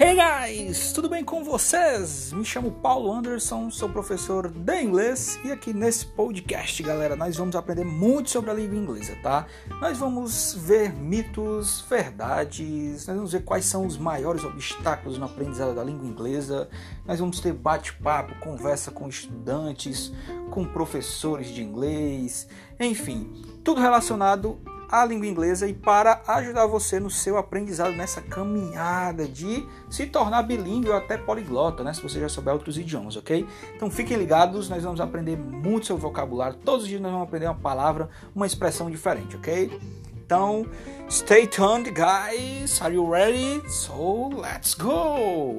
Hey guys, tudo bem com vocês? Me chamo Paulo Anderson, sou professor de inglês e aqui nesse podcast, galera, nós vamos aprender muito sobre a língua inglesa, tá? Nós vamos ver mitos, verdades, nós vamos ver quais são os maiores obstáculos no aprendizado da língua inglesa, nós vamos ter bate-papo, conversa com estudantes, com professores de inglês, enfim, tudo relacionado a língua inglesa e para ajudar você no seu aprendizado nessa caminhada de se tornar bilíngue ou até poliglota, né? Se você já souber outros idiomas, ok? Então fiquem ligados, nós vamos aprender muito sobre vocabulário. Todos os dias nós vamos aprender uma palavra, uma expressão diferente, ok? Então, stay tuned, guys. Are you ready? So, let's go!